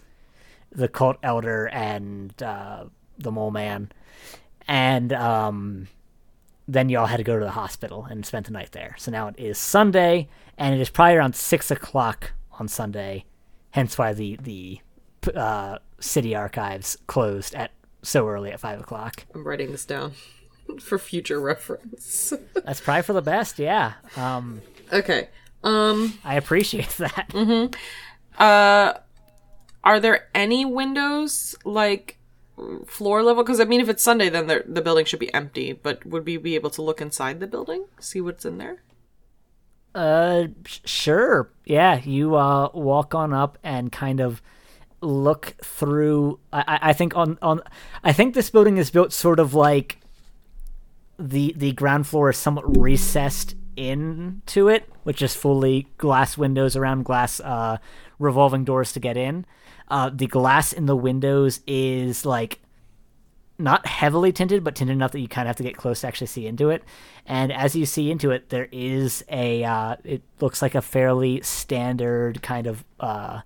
the cult elder and uh, the mole man, and um, then y'all had to go to the hospital and spent the night there. So now it is Sunday, and it is probably around six o'clock on Sunday, hence why the the uh, city archives closed at so early at five o'clock. I'm writing this down for future reference. That's probably for the best. Yeah, um, okay. Um. I appreciate that. Uh. Are there any windows like floor level? Because I mean, if it's Sunday, then the the building should be empty. But would we be able to look inside the building, see what's in there? Uh, sure. Yeah, you uh walk on up and kind of look through. I I think on on I think this building is built sort of like the the ground floor is somewhat recessed into it, which is fully glass windows around glass uh revolving doors to get in. Uh, the glass in the windows is like not heavily tinted, but tinted enough that you kind of have to get close to actually see into it. And as you see into it, there is a. Uh, it looks like a fairly standard kind of uh,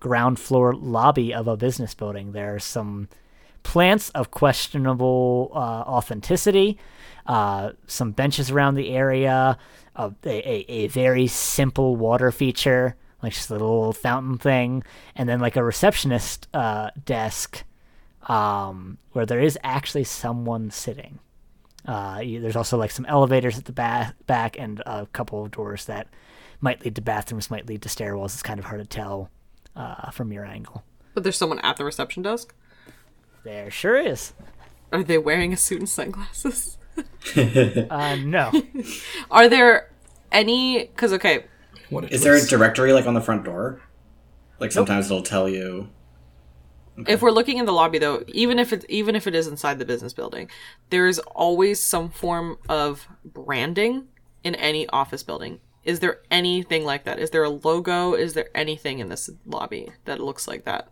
ground floor lobby of a business building. There are some plants of questionable uh, authenticity, uh, some benches around the area, a, a, a very simple water feature, like just a little fountain thing, and then like a receptionist uh, desk um, where there is actually someone sitting. Uh, you- there's also like some elevators at the ba- back and a couple of doors that might lead to bathrooms, might lead to stairwells. It's kind of hard to tell uh, from your angle. But there's someone at the reception desk. There sure is. Are they wearing a suit and sunglasses? Uh, no. Are there any? Because okay, What Is there a directory like on the front door? Like sometimes it'll tell you. if we're looking in the lobby though, even if it even if it is inside the business building, there is always some form of branding in any office building. Is there anything like that? Is there a logo? Is there anything in this lobby that looks like that?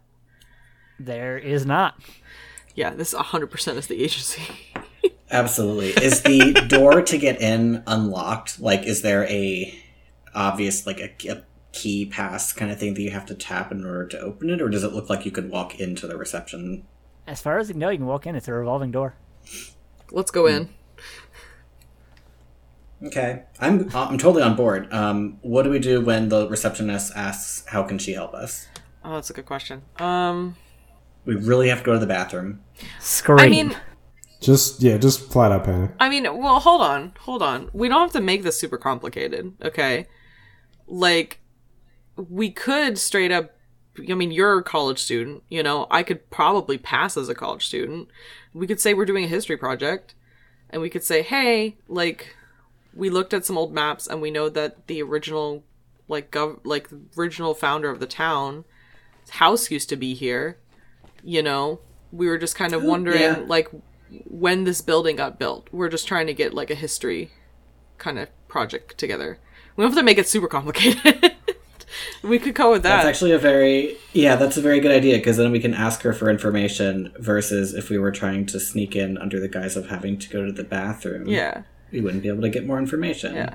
there is not. Yeah, this 100% is the agency. Absolutely. Is the door to get in unlocked? Like, is there a obvious like a, a key pass kind of thing that you have to tap in order to open it, or does it look like you could walk into the reception? As far as you know, you can walk in. It's a revolving door. Let's go in. Okay, I'm I'm totally on board. Um, what do we do when the receptionist asks how can she help us? Oh, that's a good question. Um, We really have to go to the bathroom. Scream. I mean, Just yeah, just flat out panic. I mean, well, hold on, hold on. We don't have to make this super complicated, okay? Like, we could straight up. I mean, you're a college student, you know. I could probably pass as a college student. We could say we're doing a history project, and we could say, hey, like, we looked at some old maps, and we know that the original, like, gov, like, the original founder of the town, house used to be here. You know, we were just kind of wondering, yeah. like, when this building got built. We're just trying to get like a history kind of project together. We don't have to make it super complicated. we could go with that. That's actually a very yeah, that's a very good idea because then we can ask her for information versus if we were trying to sneak in under the guise of having to go to the bathroom. yeah. We wouldn't be able to get more information. Yeah.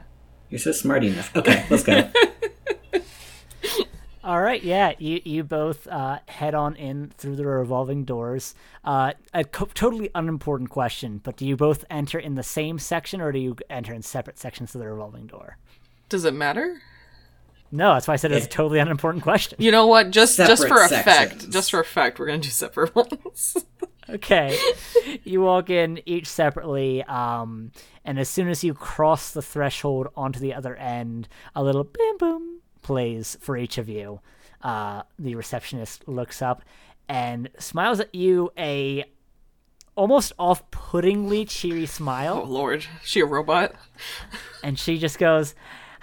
You're so smart enough. Okay, let's go. All right, yeah, you you both uh, head on in through the revolving doors. Uh, a co- totally unimportant question, but do you both enter in the same section or do you enter in separate sections of the revolving door? Does it matter? No, that's why I said it's a totally unimportant question. You know what? Just just Separate for effect. Just for effect, we're gonna do separate ones. Okay, you walk in each separately, um, and as soon as you cross the threshold onto the other end, a little bim boom plays for each of you. Uh, the receptionist looks up and smiles at you a almost off-puttingly cheery smile. oh smile, lord, she a robot? and she just goes.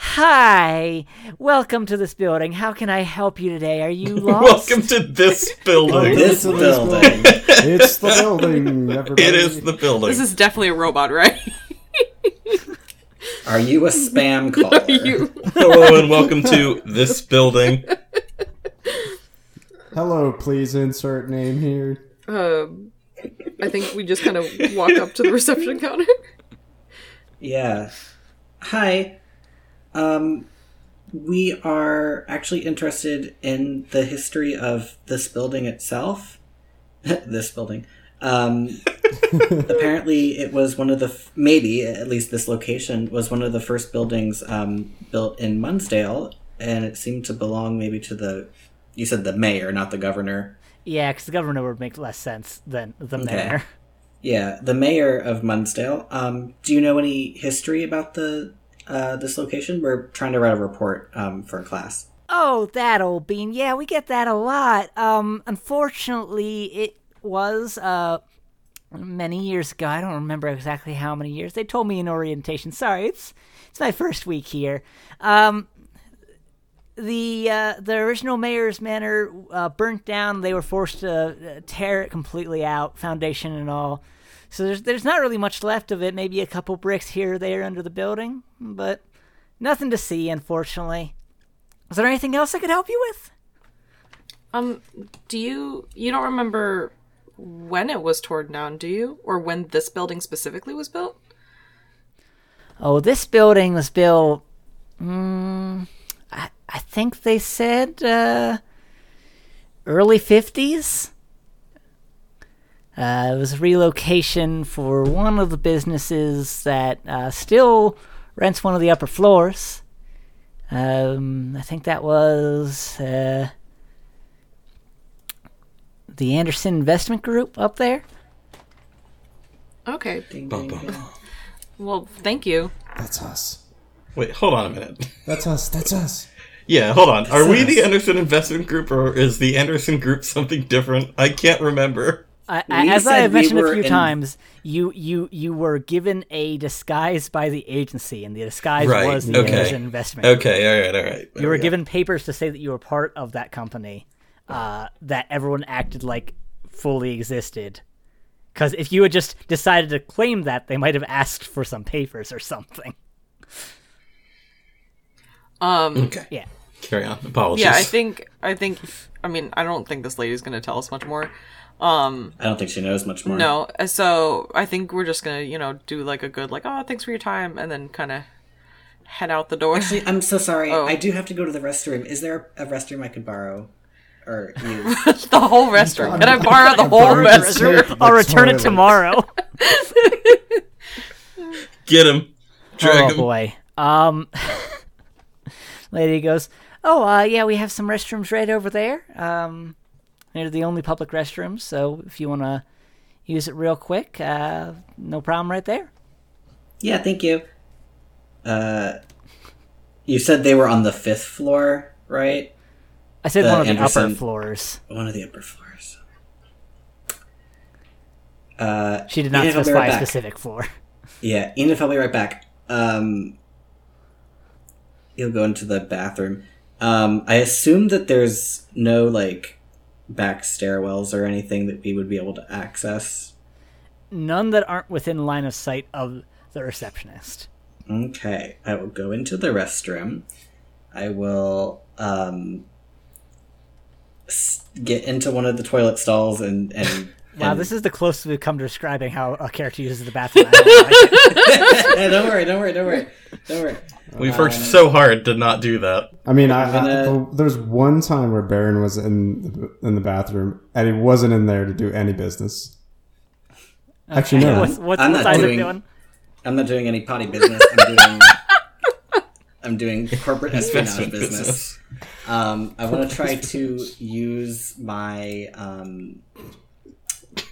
Hi, welcome to this building. How can I help you today? Are you lost? Welcome to this building. this It's building. It's the building. Everybody. it is the building. This is definitely a robot, right? Are you a spam caller? you. Hello and welcome to this building. Hello, please insert name here. Um, I think we just kind of walk up to the reception counter. Yeah. Hi. Um, we are actually interested in the history of this building itself. this building. Um, apparently, it was one of the f- maybe at least this location was one of the first buildings um, built in Munsdale, and it seemed to belong maybe to the. You said the mayor, not the governor. yeah, because the governor would make less sense than the mayor. Yeah, the mayor of Munsdale. Um, do you know any history about the uh, this location? We're trying to write a report um, for a class. Oh, that old bean. Yeah, we get that a lot. Um, unfortunately, it was uh many years ago. I don't remember exactly how many years. They told me in orientation. Sorry, it's it's my first week here. Um, the uh, the original mayor's manor uh, burnt down. They were forced to uh, tear it completely out, foundation and all. So there's there's not really much left of it. Maybe a couple bricks here or there under the building, but nothing to see, unfortunately. Is there anything else I could help you with? Um, do you you don't remember when it was torn down, do you? Or when this building specifically was built? Oh, this building was built. Mm, I I think they said uh, early fifties. Uh, it was a relocation for one of the businesses that uh, still rents one of the upper floors. Um, I think that was uh, the Anderson Investment Group up there. Okay. Bum, bum. Well, thank you. That's us. Wait, hold on a minute. That's us. That's us. Yeah, hold on. Are we the Anderson Investment Group or is the Anderson Group something different? I can't remember. I, I, as I said have we mentioned a few in- times, you you you were given a disguise by the agency, and the disguise Right, was the okay. Anderson investment. Group. Okay, all right, all right. You were given papers to say that you were part of that company, uh, that everyone acted like fully existed. Because if you had just decided to claim that, they might have asked for some papers or something. Um, Okay. Yeah. Carry on. Apologies. yeah, I think I think I mean I don't think this lady's gonna tell us much more. Um, I don't think she knows much more. no, uh, so I think we're just gonna you know do like a good like oh thanks for your time and then kind of head out the door. Actually, I'm so sorry. Oh. I do have to go to the restroom. Is there a restroom I could borrow or use? the whole restroom. Can I borrow the whole Borrow the restroom? restroom. I'll Like return it tomorrow. Get him. Drag oh him. boy. Um, lady goes, "Oh, uh, yeah, we have some restrooms right over there. Um, they're the only public restrooms, so if you want to use it real quick, uh, no problem right there." yeah, thank you. Uh, you said they were on the fifth floor, right? I said one of the upper floors. One of the upper floors. Uh, She did not specify right a specific floor. Yeah, Enid, I'll be right back. Um, you'll go into the bathroom. Um, I assume that there's no like back stairwells or anything that we would be able to access. None that aren't within line of sight of the receptionist. Okay, I will go into the restroom. I will um, get into one of the toilet stalls and and. Wow, and- this is the closest we've come to describing how a character uses the bathroom. I don't like it. don't worry, don't worry, don't worry, don't worry. We've worked so hard to not do that. I mean, I, gonna- I, there's one time where Baron was in in the bathroom and he wasn't in there to do any business. Actually, no. What's, what's, I'm what's not Isaac doing- doing? I'm not doing any potty business. I'm doing I'm doing corporate espionage business. business. Um, I want to try to use my um,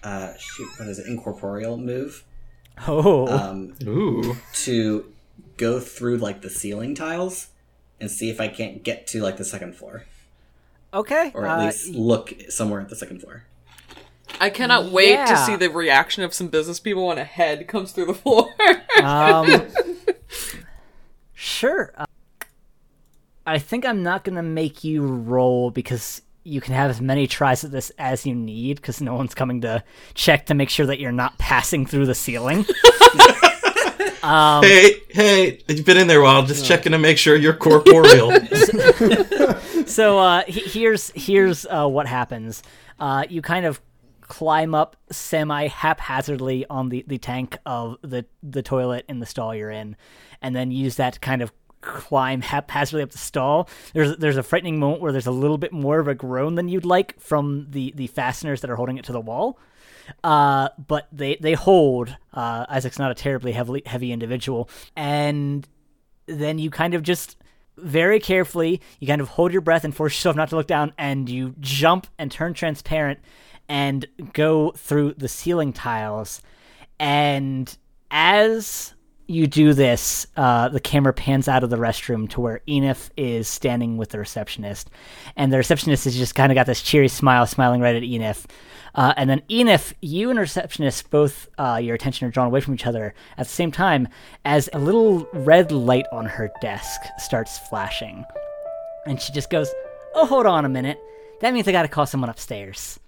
uh, shoot, what is it? Incorporeal move Oh, um, Ooh. to go through like the ceiling tiles and see if I can't get to like the second floor, okay. or at uh, least look somewhere at the second floor. I cannot wait to see the reaction of some business people when a head comes through the floor. Um, sure. Uh, I think I'm not gonna make you roll because you can have as many tries at this as you need because no one's coming to check to make sure that you're not passing through the ceiling. Hey, hey, you've been in there a while. Just checking to make sure you're corporeal. so uh, he- here's here's uh, what happens. Uh, you kind of climb up semi haphazardly on the, the tank of the the toilet in the stall you're in, and then use that kind of climb haphazardly up the stall. There's there's a frightening moment where there's a little bit more of a groan than you'd like from the the fasteners that are holding it to the wall. Uh, but they they hold. Uh, Isaac's not a terribly heavily heavy individual, and then you kind of just very carefully you kind of hold your breath and force yourself not to look down and you jump and turn transparent and go through the ceiling tiles and as you do this uh, the camera pans out of the restroom to where enif is standing with the receptionist and the receptionist has just kind of got this cheery smile smiling right at enif uh, and then Enif, you and receptionist both uh, your attention are drawn away from each other at the same time as a little red light on her desk starts flashing. And she just goes, Oh, hold on a minute. That means I gotta call someone upstairs.